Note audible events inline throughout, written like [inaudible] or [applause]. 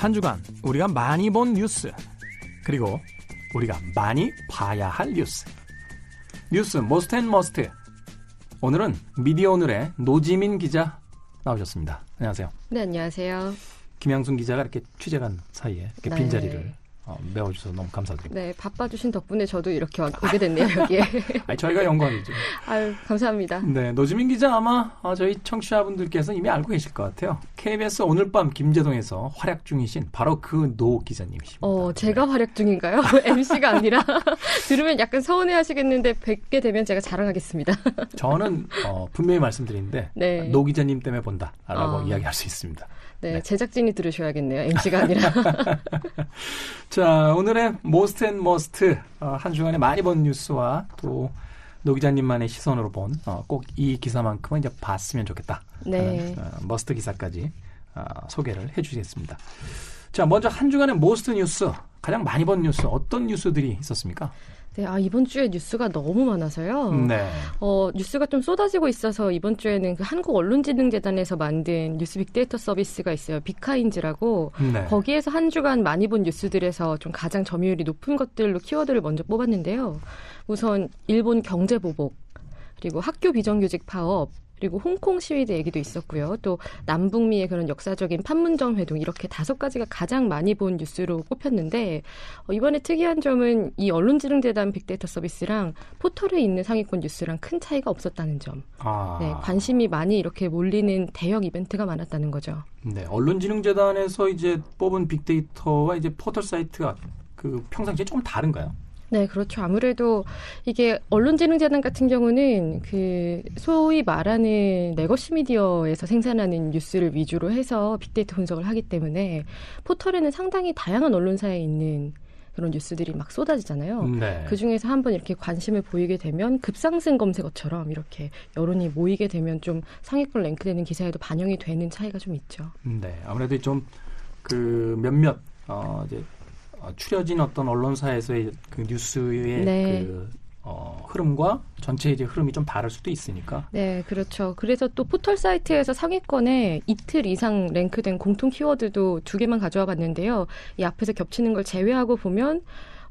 한 주간 우리가 많이 본 뉴스 그리고 우리가 많이 봐야 할 뉴스 뉴스 Most and Must 오늘은 미디어 오늘의 노지민 기자 나오셨습니다. 안녕하세요. 네, 안녕하세요. 김양순 기자가 이렇게 취재간 사이에 이렇게 네. 빈자리를 어, 메워주셔서 너무 감사드립니다. 네, 바빠주신 덕분에 저도 이렇게 와- 오게 됐네요, 여기에. [laughs] 아니, 저희가 영광이죠. 아유, 감사합니다. 네, 노지민 기자 아마 어, 저희 청취자분들께서 이미 알고 계실 것 같아요. KBS 오늘 밤 김제동에서 활약 중이신 바로 그 노 기자님이십니다. 어, 제가 활약 중인가요? [laughs] MC가 아니라. [laughs] 들으면 약간 서운해 하시겠는데, 뵙게 되면 제가 자랑하겠습니다. 저는 어, 분명히 말씀드리는데 네. 노 기자님 때문에 본다라고 아. 이야기할 수 있습니다. 네, 네. 제작진이 들으셔야겠네요. MC가 아니라. [laughs] 자, 오늘의 Most and Must 어, 한 주간에 많이 본 뉴스와 또 노 기자님만의 시선으로 본 꼭 이 기사만큼은 이제 봤으면 좋겠다. 네. 어, Must 기사까지 어, 소개를 해주시겠습니다. 자, 먼저 한 주간의 Most 뉴스 가장 많이 본 뉴스 어떤 뉴스들이 있었습니까? 네, 아, 이번 주에 뉴스가 너무 많아서요. 네. 어, 뉴스가 좀 쏟아지고 있어서 이번 주에는 그 한국 언론진흥재단에서 만든 뉴스 빅데이터 서비스가 있어요. 빅카인즈라고. 네. 거기에서 한 주간 많이 본 뉴스들에서 좀 가장 점유율이 높은 것들로 키워드를 먼저 뽑았는데요. 우선 일본 경제 보복, 그리고 학교 비정규직 파업, 그리고 홍콩 시위대 얘기도 있었고요. 또 남북미의 그런 역사적인 판문점 회동 이렇게 다섯 가지가 가장 많이 본 뉴스로 꼽혔는데 어, 이번에 특이한 점은 이 언론지능재단 빅데이터 서비스랑 포털에 있는 상위권 뉴스랑 큰 차이가 없었다는 점. 아, 네, 관심이 많이 이렇게 몰리는 대형 이벤트가 많았다는 거죠. 네. 언론지능재단에서 이제 뽑은 빅데이터와 이제 포털 사이트가 그 평상시에 조금 다른가요? 네, 그렇죠. 아무래도 이게 언론진흥재단 같은 경우는 그 소위 말하는 legacy 미디어에서 생산하는 뉴스를 위주로 해서 빅데이터 분석을 하기 때문에 포털에는 상당히 다양한 언론사에 있는 그런 뉴스들이 막 쏟아지잖아요. 네. 그 중에서 한번 이렇게 관심을 보이게 되면 급상승 검색어처럼 이렇게 여론이 모이게 되면 좀 상위권 랭크되는 기사에도 반영이 되는 차이가 좀 있죠. 네, 아무래도 좀 그 몇몇 어 이제 어, 추려진 어떤 언론사에서의 그 뉴스의 네. 그 어, 흐름과 전체 이제 흐름이 좀 다를 수도 있으니까. 네, 그렇죠. 그래서 또 포털 사이트에서 상위권에 이틀 이상 랭크된 공통 키워드도 두 개만 가져와 봤는데요. 이 앞에서 겹치는 걸 제외하고 보면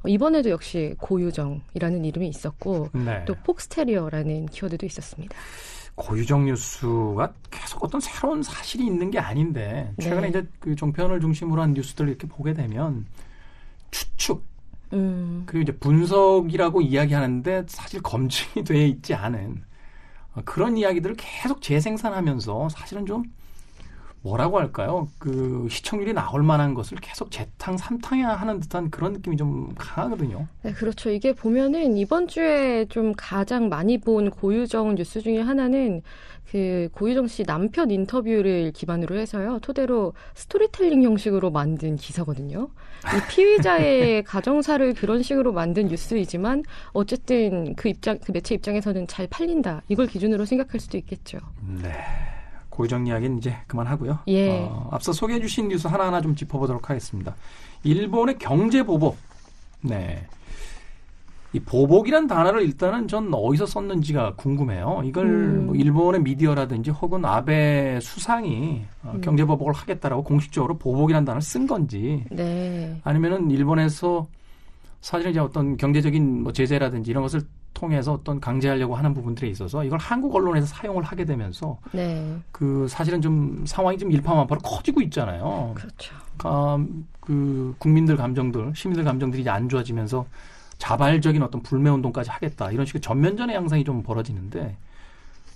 어, 이번에도 역시 고유정이라는 이름이 있었고 네. 또 폭스테리어라는 키워드도 있었습니다. 고유정 뉴스가 계속 어떤 새로운 사실이 있는 게 아닌데 최근에 네. 이제 그 종편을 중심으로 한 뉴스들을 이렇게 보게 되면 추측. 음, 그리고 이제 분석이라고 이야기하는데 사실 검증이 [laughs] 돼 있지 않은 어, 그런 이야기들을 계속 재생산하면서 사실은 좀 뭐라고 할까요? 그 시청률이 나올 만한 것을 계속 재탕 삼탕해야 하는 듯한 그런 느낌이 좀 강하거든요. 네, 그렇죠. 이게 보면은 이번 주에 좀 가장 많이 본 고유정 뉴스 중에 하나는 그 고유정 씨 남편 인터뷰를 기반으로 해서요. 토대로 스토리텔링 형식으로 만든 기사거든요. 이 [laughs] 피의자의 가정사를 그런 식으로 만든 뉴스이지만 어쨌든 그 입장, 그 매체 입장에서는 잘 팔린다. 이걸 기준으로 생각할 수도 있겠죠. 네. 고유정 이야기는 이제 그만하고요. 예. 어, 앞서 소개해 주신 뉴스 하나하나 좀 짚어보도록 하겠습니다. 일본의 경제 보복. 네. 이 보복이란 단어를 일단은 전 어디서 썼는지가 궁금해요. 이걸 음. 뭐 일본의 미디어라든지 혹은 아베 수상이 어, 음. 경제 보복을 하겠다라고 공식적으로 보복이란 단어를 쓴 건지 네. 아니면은 일본에서 사실 이제 어떤 경제적인 뭐 제재라든지 이런 것을 통해서 어떤 강제하려고 하는 부분들에 있어서 이걸 한국 언론에서 사용을 하게 되면서 네. 그 사실은 좀 상황이 좀 일파만파로 커지고 있잖아요. 그렇죠. 아, 그 국민들 감정들, 시민들 감정들이 이제 안 좋아지면서 자발적인 어떤 불매 운동까지 하겠다 이런 식의 전면전의 양상이 좀 벌어지는데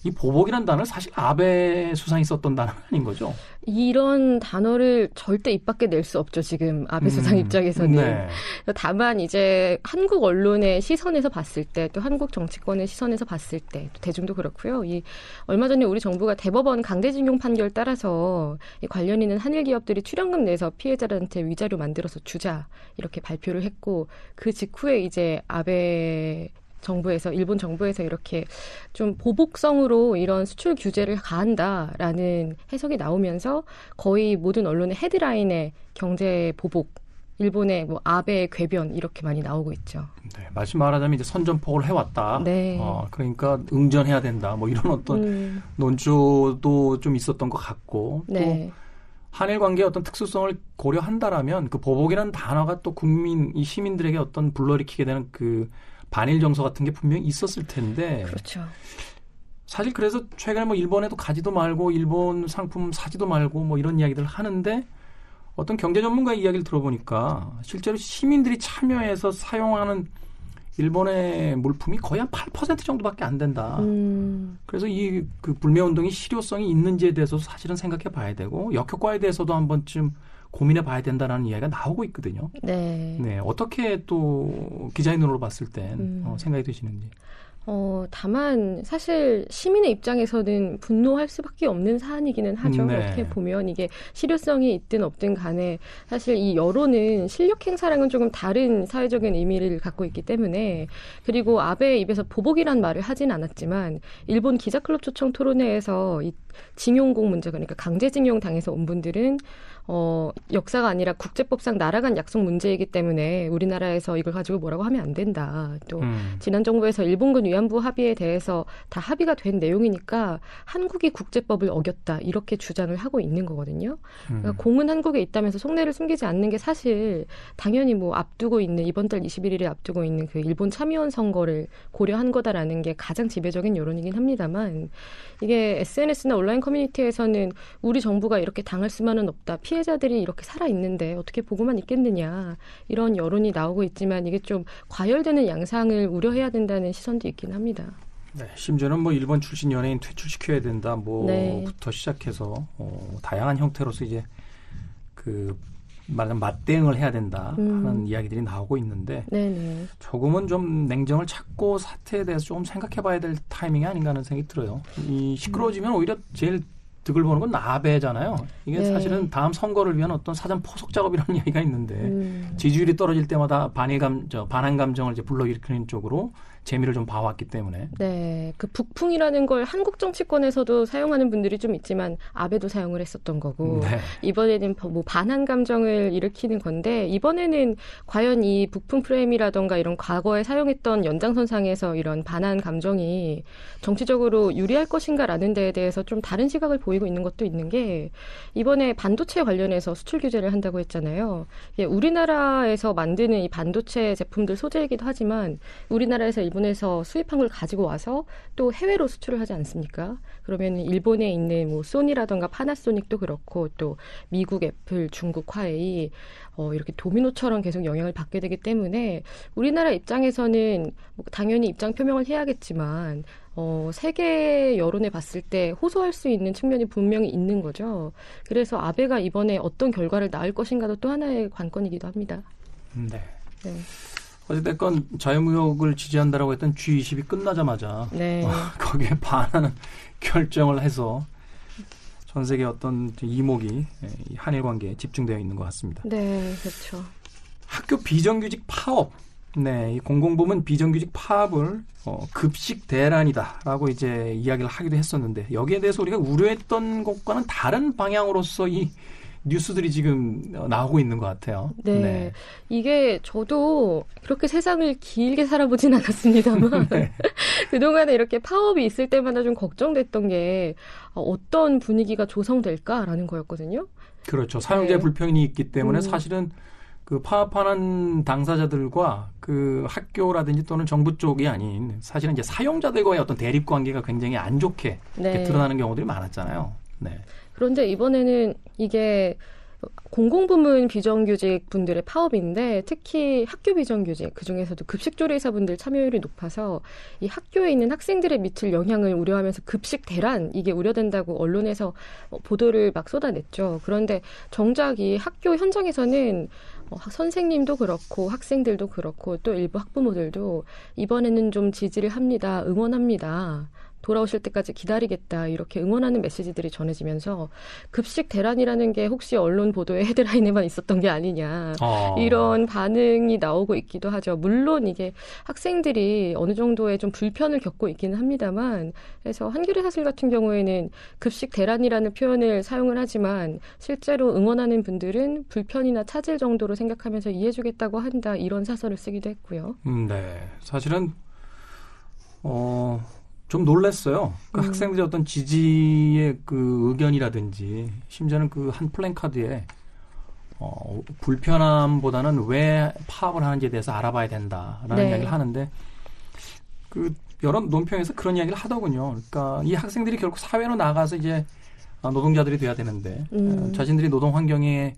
이 보복이라는 단어를 사실 아베 수상이 썼던 단어는 아닌 거죠. 이런 단어를 절대 입 밖에 낼 수 없죠. 지금 아베 수상 음, 입장에서는. 네. 다만 이제 한국 언론의 시선에서 봤을 때 또 한국 정치권의 시선에서 봤을 때또 대중도 그렇고요. 이 얼마 전에 우리 정부가 대법원 강제징용 판결 따라서 이 관련 있는 한일 기업들이 출연금 내서 피해자들한테 위자료 만들어서 주자 이렇게 발표를 했고 그 직후에 이제 아베 정부에서 일본 정부에서 이렇게 좀 보복성으로 이런 수출 규제를 가한다라는 해석이 나오면서 거의 모든 언론의 헤드라인에 경제 보복 일본의 뭐 아베 궤변 이렇게 많이 나오고 있죠. 네, 말씀 말하자면 이제 선전포고를 해왔다. 네. 어, 그러니까 응전해야 된다. 뭐 이런 어떤 음, 논조도 좀 있었던 것 같고 네. 한일 관계의 어떤 특수성을 고려한다라면 그 보복이라는 단어가 또 국민 이 시민들에게 어떤 불러일으키게 되는 그 반일 정서 같은 게 분명히 있었을 텐데 그렇죠. 사실 그래서 최근에 뭐 일본에도 가지도 말고 일본 상품 사지도 말고 뭐 이런 이야기들을 하는데 어떤 경제 전문가 이야기를 들어보니까 실제로 시민들이 참여해서 사용하는 일본의 물품이 거의 한 8% 정도밖에 안 된다. 음, 그래서 이 그 불매 운동이 실효성이 있는지에 대해서 사실은 생각해 봐야 되고 역효과에 대해서도 한 번쯤 고민해 봐야 된다라는 이야기가 나오고 있거든요. 네. 네, 어떻게 또 기자의 눈으로 봤을 땐 음. 어, 생각이 드시는지. 어, 다만 사실 시민의 입장에서는 분노할 수밖에 없는 사안이기는 하죠. 네. 어떻게 보면 이게 실효성이 있든 없든 간에 사실 이 여론은 실력 행사랑은 조금 다른 사회적인 의미를 갖고 있기 때문에 그리고 아베의 입에서 보복이란 말을 하진 않았지만 일본 기자클럽 초청 토론회에서 이 징용공 문제 그러니까 강제징용 당해서 온 분들은 어, 역사가 아니라 국제법상 나라 간 약속 문제이기 때문에 우리나라에서 이걸 가지고 뭐라고 하면 안 된다. 또 음. 지난 정부에서 일본군 위안부 합의에 대해서 다 합의가 된 내용이니까 한국이 국제법을 어겼다 이렇게 주장을 하고 있는 거거든요. 음. 그러니까 공은 한국에 있다면서 속내를 숨기지 않는 게 사실 당연히 뭐 앞두고 있는 이번 달 21일에 앞두고 있는 그 일본 참의원 선거를 고려한 거다라는 게 가장 지배적인 여론이긴 합니다만 이게 SNS나 온라인 커뮤니티에서는 우리 정부가 이렇게 당할 수만은 없다. 피해자들이 이렇게 살아 있는데 어떻게 보고만 있겠느냐 이런 여론이 나오고 있지만 이게 좀 과열되는 양상을 우려해야 된다는 시선도 있긴 합니다. 네, 심지어는 뭐 일본 출신 연예인 퇴출시켜야 된다 네. 뭐부터 시작해서 어, 다양한 형태로서 이제 그 말하자면 맞대응을 해야 된다 음. 하는 이야기들이 나오고 있는데 네네. 조금은 좀 냉정을 찾고 사태에 대해서 조금 생각해봐야 될 타이밍이 아닌가 하는 생각이 들어요. 이 시끄러워지면 오히려 제일 득을 보는 건 나베잖아요. 이게 네. 사실은 다음 선거를 위한 어떤 사전 포석 작업이라는 [laughs] 이야기가 있는데 음. 지지율이 떨어질 때마다 반일감, 저 반한 감정을 이제 불러일으키는 쪽으로 재미를 좀 봐왔기 때문에 네, 그 북풍이라는 걸 한국 정치권에서도 사용하는 분들이 좀 있지만 아베도 사용을 했었던 거고 네. 이번에는 뭐 반한 감정을 일으키는 건데 이번에는 과연 이 북풍 프레임이라던가 이런 과거에 사용했던 연장선상에서 이런 반한 감정이 정치적으로 유리할 것인가라는 데에 대해서 좀 다른 시각을 보이고 있는 것도 있는 게 이번에 반도체 관련해서 수출 규제를 한다고 했잖아요. 예, 우리나라에서 만드는 이 반도체 제품들 소재이기도 하지만 우리나라에서 일본에서 수입한 걸 가지고 와서 또 해외로 수출을 하지 않습니까? 그러면 일본에 있는 뭐 소니라던가 파나소닉도 그렇고 또 미국 애플, 중국 화웨이 어, 이렇게 도미노처럼 계속 영향을 받게 되기 때문에 우리나라 입장에서는 뭐 당연히 입장 표명을 해야겠지만 어, 세계 여론에 봤을 때 호소할 수 있는 측면이 분명히 있는 거죠. 그래서 아베가 이번에 어떤 결과를 낳을 것인가도 또 하나의 관건이기도 합니다. 네. 네. 어찌됐건 자유무역을 지지한다라고 했던 G20이 끝나자마자 네. 거기에 반하는 결정을 해서 전 세계 어떤 이목이 예, 이 한일 관계에 집중되어 있는 것 같습니다. 네, 그렇죠. 학교 비정규직 파업. 네, 이 공공부문 비정규직 파업을 어, 급식 대란이다라고 이제 이야기를 하기도 했었는데 여기에 대해서 우리가 우려했던 것과는 다른 방향으로서 이 뉴스들이 지금 어, 나오고 있는 것 같아요. 네. 이게 저도 그렇게 세상을 길게 살아보진 [laughs] 않았습니다만 네. [laughs] 그동안에 이렇게 파업이 있을 때마다 좀 걱정됐던 게 어, 어떤 분위기가 조성될까라는 거였거든요. 그렇죠. 사용자 의 네. 불평이 있기 때문에 음. 사실은 그 파업하는 당사자들과 그 학교라든지 또는 정부 쪽이 아닌 사실은 이제 사용자들과의 어떤 대립 관계가 굉장히 안 좋게 네. 드러나는 경우들이 많았잖아요. 네. 그런데 이번에는 이게 공공부문 비정규직 분들의 파업인데 특히 학교 비정규직 그 중에서도 급식조리사 분들 참여율이 높아서 이 학교에 있는 학생들의 미칠 영향을 우려하면서 급식 대란 이게 우려된다고 언론에서 어, 보도를 막 쏟아냈죠. 그런데 정작 이 학교 현장에서는 어, 학- 선생님도 그렇고 학생들도 그렇고 또 일부 학부모들도 이번에는 좀 지지를 합니다. 응원합니다. 돌아오실 때까지 기다리겠다 이렇게 응원하는 메시지들이 전해지면서 급식 대란이라는 게 혹시 언론 보도의 헤드라인에만 있었던 게 아니냐 어. 이런 반응이 나오고 있기도 하죠. 물론 이게 학생들이 어느 정도의 좀 불편을 겪고 있기는 합니다만 그래서 한겨레 사실 같은 경우에는 급식 대란이라는 표현을 사용을 하지만 실제로 응원하는 분들은 불편이나 차질 정도로 생각하면서 이해해주겠다고 한다 이런 사설을 쓰기도 했고요. 음, 네. 사실은 어 좀 놀랐어요. 그 음. 학생들의 어떤 지지의 그 의견이라든지 심지어는 그 한 플랜카드에 어, 불편함보다는 왜 파업을 하는지에 대해서 알아봐야 된다라는 네. 이야기를 하는데 그 여러 논평에서 그런 이야기를 하더군요. 그러니까 이 학생들이 결국 사회로 나가서 이제 어, 노동자들이 돼야 되는데 음. 어, 자신들이 노동 환경에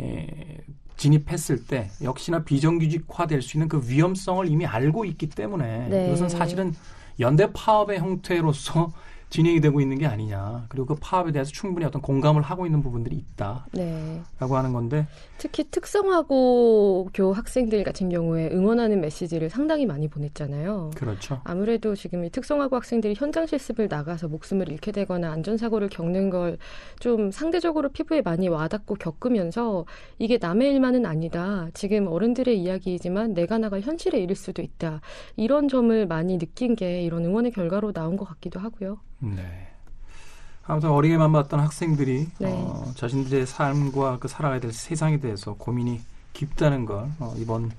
에, 진입했을 때 역시나 비정규직화될 수 있는 그 위험성을 이미 알고 있기 때문에 네. 이것은 사실은 연대 파업의 형태로서 진행이 되고 있는 게 아니냐. 그리고 그 파업에 대해서 충분히 어떤 공감을 하고 있는 부분들이 있다라고 네. 하는 건데 특히 특성화고 교 학생들 같은 경우에 응원하는 메시지를 상당히 많이 보냈잖아요. 그렇죠. 아무래도 지금 이 특성화고 학생들이 현장 실습을 나가서 목숨을 잃게 되거나 안전 사고를 겪는 걸 좀 상대적으로 피부에 많이 와닿고 겪으면서 이게 남의 일만은 아니다. 지금 어른들의 이야기이지만 내가 나갈 현실의 일일 수도 있다. 이런 점을 많이 느낀 게 이런 응원의 결과로 나온 것 같기도 하고요. 네. 아무튼 어리게만 봤던 학생들이 네. 어, 자신들의 삶과 그 살아가야 될 세상에 대해서 고민이 깊다는 걸 어, 이번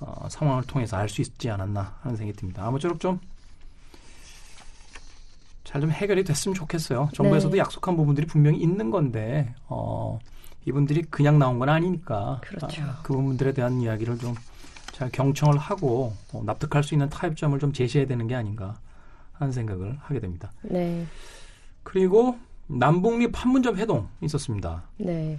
어, 상황을 통해서 알 수 있지 않았나 하는 생각이 듭니다. 아무쪼록 좀잘좀 해결이 됐으면 좋겠어요. 정부에서도 네. 약속한 부분들이 분명히 있는 건데 어, 이분들이 그냥 나온 건 아니니까 그렇죠. 아, 그 부분들에 대한 이야기를 좀 잘 경청을 하고 어, 납득할 수 있는 타협점을 좀 제시해야 되는 게 아닌가 하는 생각을 하게 됩니다. 네. 그리고 남북미 판문점 회동 있었습니다. 네.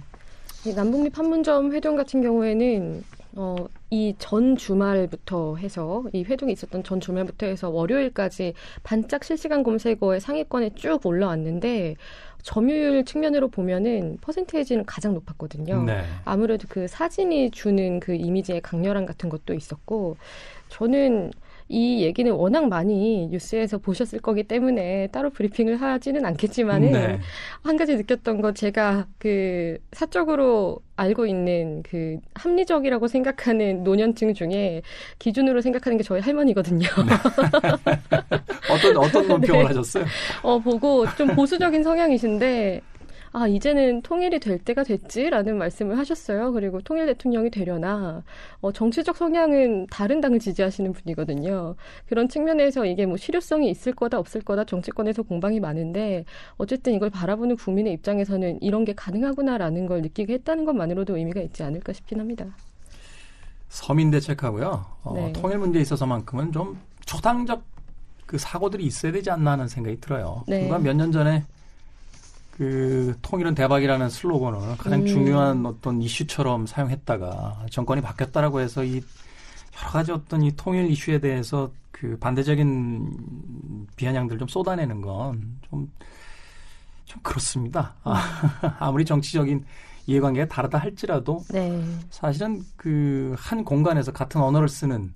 이 남북미 판문점 회동 같은 경우에는 어, 이 전 주말부터 해서 이 회동이 있었던 전 주말부터 해서 월요일까지 반짝 실시간 검색어의 상위권에 쭉 올라왔는데 점유율 측면으로 보면은 퍼센테이지는 가장 높았거든요. 네. 아무래도 그 사진이 주는 그 이미지의 강렬함 같은 것도 있었고 저는 이 얘기는 워낙 많이 뉴스에서 보셨을 거기 때문에 따로 브리핑을 하지는 않겠지만은 네. 한 가지 느꼈던 건 제가 그 사적으로 알고 있는 그 합리적이라고 생각하는 노년층 중에 기준으로 생각하는 게 저희 할머니거든요. [laughs] 어떤 어떤 논평을 네. 하셨어요? 어, 보고 좀 보수적인 성향이신데, 아, 이제는 통일이 될 때가 됐지라는 말씀을 하셨어요. 그리고 통일 대통령이 되려나, 어, 정치적 성향은 다른 당을 지지하시는 분이거든요. 그런 측면에서 이게 뭐 실효성이 있을 거다, 없을 거다, 정치권에서 공방이 많은데, 어쨌든 이걸 바라보는 국민의 입장에서는 이런 게 가능하구나라는 걸 느끼게 했다는 것만으로도 의미가 있지 않을까 싶긴 합니다. 서민 대책하고요. 어, 네. 통일 문제에 있어서만큼은 좀 초당적 그 사고들이 있어야 되지 않나 하는 생각이 들어요. 네. 불과 몇년 전에 그 통일은 대박이라는 슬로건을 가장 음. 중요한 어떤 이슈처럼 사용했다가 정권이 바뀌었다라고 해서 이 여러 가지 어떤 이 통일 이슈에 대해서 그 반대적인 비아냥들 좀 쏟아내는 건 좀 좀 그렇습니다. 아, [laughs] 아무리 정치적인 이해관계가 다르다 할지라도 네. 사실은 그 한 공간에서 같은 언어를 쓰는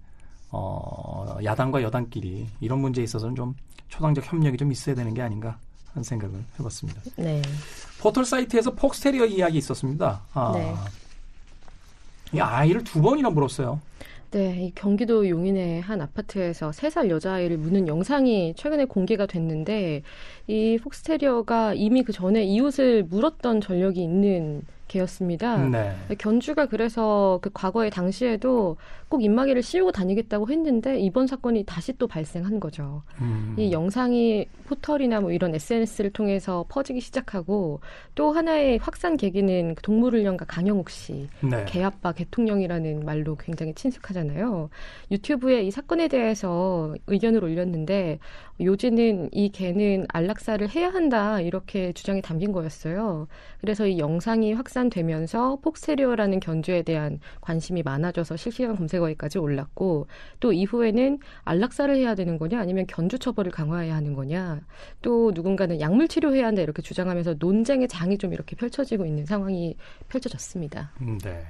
어, 야당과 여당끼리 이런 문제에 있어서는 좀 초당적 협력이 좀 있어야 되는 게 아닌가 하는 생각을 해봤습니다. 네. 포털 사이트에서 폭스테리어 이야기 있었습니다. 아, 네. 이 아이를 두 번이나 물었어요. 네, 이 경기도 용인의 한 아파트에서 세 살 여자아이를 무는 영상이 최근에 공개가 됐는데 이 폭스테리어가 이미 그 전에 이웃을 물었던 전력이 있는 개였습니다. 네. 견주가 그래서 그 과거에 당시에도 꼭 입마개를 씌우고 다니겠다고 했는데 이번 사건이 다시 또 발생한 거죠. 음, 이 영상이 포털이나 뭐 이런 SNS를 통해서 퍼지기 시작하고 또 하나의 확산 계기는 그 동물훈련가 강영욱 씨 네. 개아빠 개통령이라는 말로 굉장히 친숙하잖아요. 유튜브에 이 사건에 대해서 의견을 올렸는데 요지는 이 개는 안락사를 해야 한다 이렇게 주장이 담긴 거였어요. 그래서 이 영상이 확산되면서 폭스테리어라는 견주에 대한 관심이 많아져서 실시간 검색 어에까지 올랐고 또 이후에는 안락사를 해야 되는 거냐 아니면 견주 처벌을 강화해야 하는 거냐 또 누군가는 약물 치료해야 한다 이렇게 주장하면서 논쟁의 장이 좀 이렇게 펼쳐지고 있는 상황이 펼쳐졌습니다. 음, 네.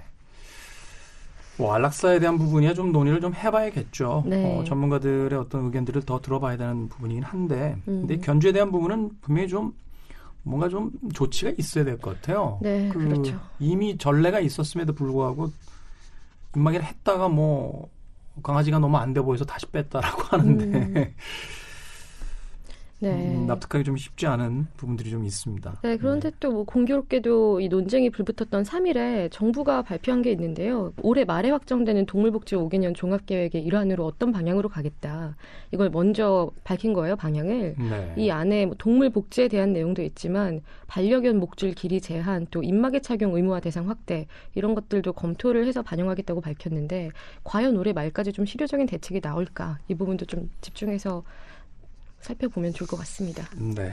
뭐 안락사에 대한 부분이야 좀 논의를 좀 해봐야겠죠. 네. 어, 전문가들의 어떤 의견들을 더 들어봐야 되는 부분이긴 한데, 음. 근데 견주에 대한 부분은 분명히 좀 뭔가 좀 조치가 있어야 될 것 같아요. 네, 그 그렇죠. 이미 전례가 있었음에도 불구하고 입마개를 했다가 뭐 강아지가 너무 안 돼 보여서 다시 뺐다라고 하는데, 음. [laughs] 네. 음, 납득하기 좀 쉽지 않은 부분들이 좀 있습니다. 네, 그런데 또뭐 공교롭게도 이 논쟁이 불붙었던 3일에 정부가 발표한 게 있는데요. 올해 말에 확정되는 동물복지 5개년 종합계획의 일환으로 어떤 방향으로 가겠다. 이걸 먼저 밝힌 거예요, 방향을. 네. 이 안에 뭐 동물 복지에 대한 내용도 있지만 반려견 목줄 길이 제한, 또 입마개 착용 의무화 대상 확대 이런 것들도 검토를 해서 반영하겠다고 밝혔는데 과연 올해 말까지 좀 실효적인 대책이 나올까 이 부분도 좀 집중해서 살펴보면 좋을 것 같습니다. 네.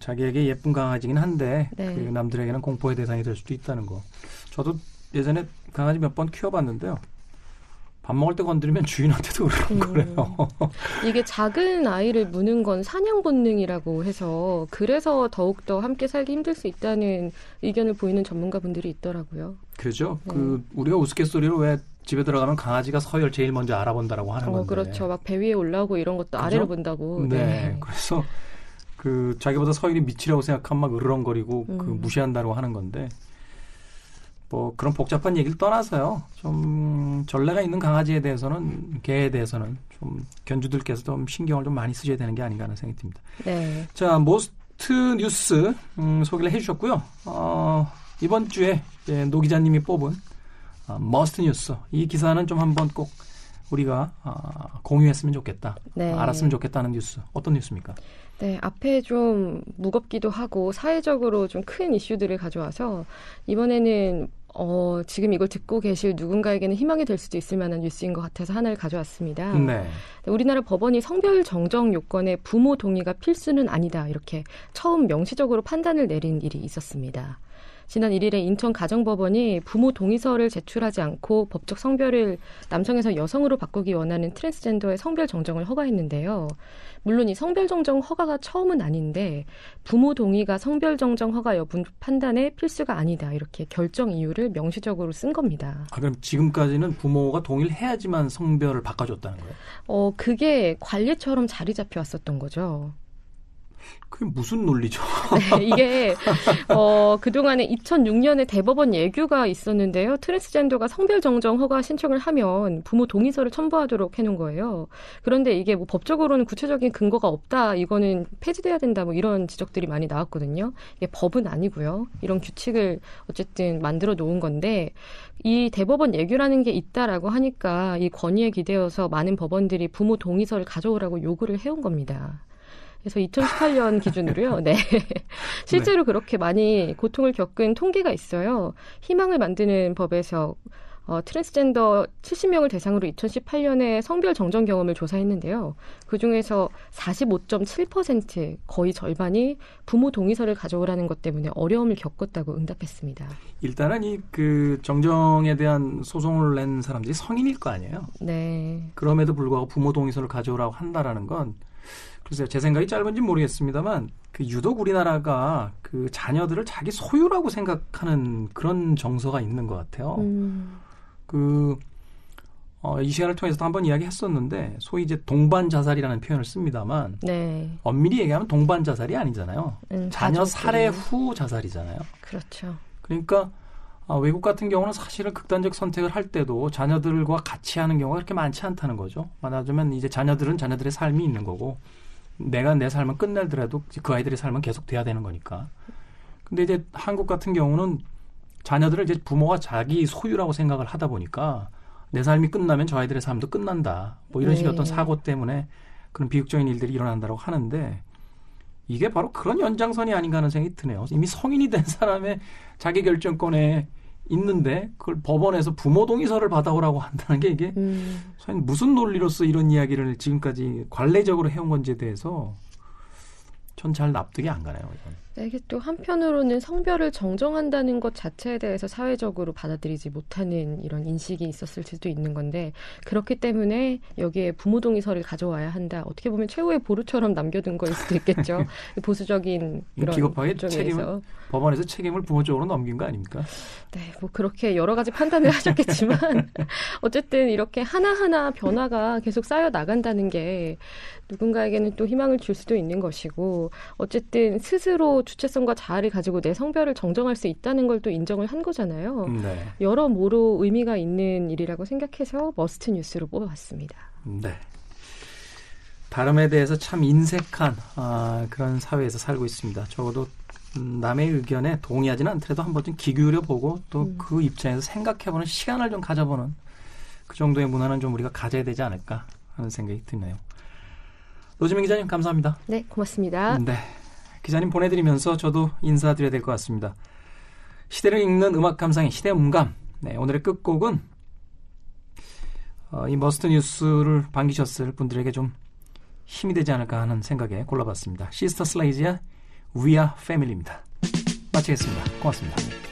자기에게 예쁜 강아지긴 한데 네. 그 남들에게는 공포의 대상이 될 수도 있다는 거. 저도 예전에 강아지 몇 번 키워봤는데요. 밥 먹을 때 건드리면 주인한테도 그러는 음. 거래요. [laughs] 이게 작은 아이를 무는 건 사냥 본능이라고 해서 그래서 더욱더 함께 살기 힘들 수 있다는 의견을 보이는 전문가분들이 있더라고요. 그죠? 네. 그 우리가 우스갯소리로 왜 집에 들어가면 강아지가 서열 제일 먼저 알아본다라고 하는 건데. 어, 그렇죠. 막 배 위에 올라오고 이런 것도 그죠? 아래로 본다고. 네. [laughs] 그래서 그 자기보다 서열이 밑이라고 생각하면 막 으르렁거리고 그 음. 무시한다고 하는 건데 뭐 그런 복잡한 얘기를 떠나서요. 좀 전례가 있는 강아지에 대해서는 개에 대해서는 좀 견주들께서 좀 신경을 좀 많이 쓰셔야 되는 게 아닌가 하는 생각이 듭니다. 네. 자, Most 뉴스 음, 소개를 해주셨고요. 어, 이번 주에 이제 노 기자님이 뽑은 어, Must 뉴스 이 기사는 좀 한번 꼭 우리가 아, 공유했으면 좋겠다. 네. 알았으면 좋겠다는 뉴스 어떤 뉴스입니까? 네, 앞에 좀 무겁기도 하고 사회적으로 좀 큰 이슈들을 가져와서 이번에는 어, 지금 이걸 듣고 계실 누군가에게는 희망이 될 수도 있을 만한 뉴스인 것 같아서 하나를 가져왔습니다. 네. 네, 우리나라 법원이 성별 정정 요건에 부모 동의가 필수는 아니다. 이렇게 처음 명시적으로 판단을 내린 일이 있었습니다. 지난 1일에 인천 가정법원이 부모 동의서를 제출하지 않고 법적 성별을 남성에서 여성으로 바꾸기 원하는 트랜스젠더의 성별 정정을 허가했는데요. 물론 이 성별 정정 허가가 처음은 아닌데 부모 동의가 성별 정정 허가 여부 판단에 필수가 아니다. 이렇게 결정 이유를 명시적으로 쓴 겁니다. 아, 그럼 지금까지는 부모가 동의를 해야지만 성별을 바꿔줬다는 거예요? 어, 그게 관례처럼 자리 잡혀 왔었던 거죠. 그게 무슨 논리죠? 네, [laughs] 이게 어 그동안에 2006년에 대법원 예규가 있었는데요. 트랜스젠더가 성별 정정 허가 신청을 하면 부모 동의서를 첨부하도록 해놓은 거예요. 그런데 이게 뭐 법적으로는 구체적인 근거가 없다. 이거는 폐지돼야 된다. 뭐 이런 지적들이 많이 나왔거든요. 이게 법은 아니고요. 이런 규칙을 어쨌든 만들어 놓은 건데 이 대법원 예규라는 게 있다라고 하니까 이 권위에 기대어서 많은 법원들이 부모 동의서를 가져오라고 요구를 해온 겁니다. 그래서 2018년 기준으로요. 네. [laughs] 실제로 그렇게 많이 고통을 겪은 통계가 있어요. 희망을 만드는 법에서 어, 트랜스젠더 70명을 대상으로 2018년에 성별 정정 경험을 조사했는데요. 그 중에서 45.7% 거의 절반이 부모 동의서를 가져오라는 것 때문에 어려움을 겪었다고 응답했습니다. 일단은 이 그 정정에 대한 소송을 낸 사람들이 성인일 거 아니에요? 네. 그럼에도 불구하고 부모 동의서를 가져오라고 한다라는 건 글쎄요 제 생각이 짧은지 모르겠습니다만 그 유독 우리나라가 그 자녀들을 자기 소유라고 생각하는 그런 정서가 있는 것 같아요. 음, 그, 어, 이 시간을 통해서도 한번 이야기 했었는데, 소위 이제 동반 자살이라는 표현을 씁니다만, 네. 엄밀히 얘기하면 동반 자살이 아니잖아요. 음, 자녀 가족들이. 살해 후 자살이잖아요. 그렇죠. 그러니까, 아, 외국 같은 경우는 사실은 극단적 선택을 할 때도 자녀들과 같이 하는 경우가 그렇게 많지 않다는 거죠. 말하자면 이제 자녀들은 자녀들의 삶이 있는 거고, 내가 내 삶을 끝내더라도 그 아이들의 삶은 계속 돼야 되는 거니까. 근데 이제 한국 같은 경우는 자녀들을 이제 부모가 자기 소유라고 생각을 하다 보니까 내 삶이 끝나면 저 아이들의 삶도 끝난다. 뭐 이런 식의 네. 어떤 사고 때문에 그런 비극적인 일들이 일어난다고 하는데 이게 바로 그런 연장선이 아닌가 하는 생각이 드네요. 이미 성인이 된 사람의 자기 결정권에 있는데 그걸 법원에서 부모 동의서를 받아오라고 한다는 게 이게 음, 무슨 논리로서 이런 이야기를 지금까지 관례적으로 해온 건지에 대해서 전 잘 납득이 안 가네요. 이건. 네, 이게 또 한편으로는 성별을 정정한다는 것 자체에 대해서 사회적으로 받아들이지 못하는 이런 인식이 있었을 수도 있는 건데 그렇기 때문에 여기에 부모 동의서를 가져와야 한다. 어떻게 보면 최후의 보루처럼 남겨둔 거일 수도 있겠죠. [laughs] 보수적인 그런 쪽에서. 책임을 법원에서 책임을 부모 쪽으로 넘긴 거 아닙니까? 네, 뭐 그렇게 여러 가지 판단을 [laughs] 하셨겠지만 어쨌든 이렇게 하나 하나 변화가 계속 쌓여 나간다는 게 누군가에게는 또 희망을 줄 수도 있는 것이고 어쨌든 스스로 주체성과 자아를 가지고 내 성별을 정정할 수 있다는 걸 또 인정을 한 거잖아요. 네. 여러모로 의미가 있는 일이라고 생각해서 머스트 뉴스로 뽑아봤습니다. 네. 다름에 대해서 참 인색한 아, 그런 사회에서 살고 있습니다. 적어도 음, 남의 의견에 동의하지는 않더라도 한 번쯤 귀 기울여 보고 또그 입장에서 생각해보는 시간을 좀 가져보는 그 정도의 문화는 좀 우리가 가져야 되지 않을까 하는 생각이 드네요. 노지민 기자님 감사합니다. 네, 고맙습니다. 네. 기자님 보내드리면서 저도 인사드려야 될 것 같습니다. 시대를 읽는 음악 감상의 시대 음감. 네, 오늘의 끝곡은 어, 이 Must 뉴스를 반기셨을 분들에게 좀 힘이 되지 않을까 하는 생각에 골라봤습니다. 시스터 슬레지의 We Are Family입니다. 마치겠습니다. 고맙습니다.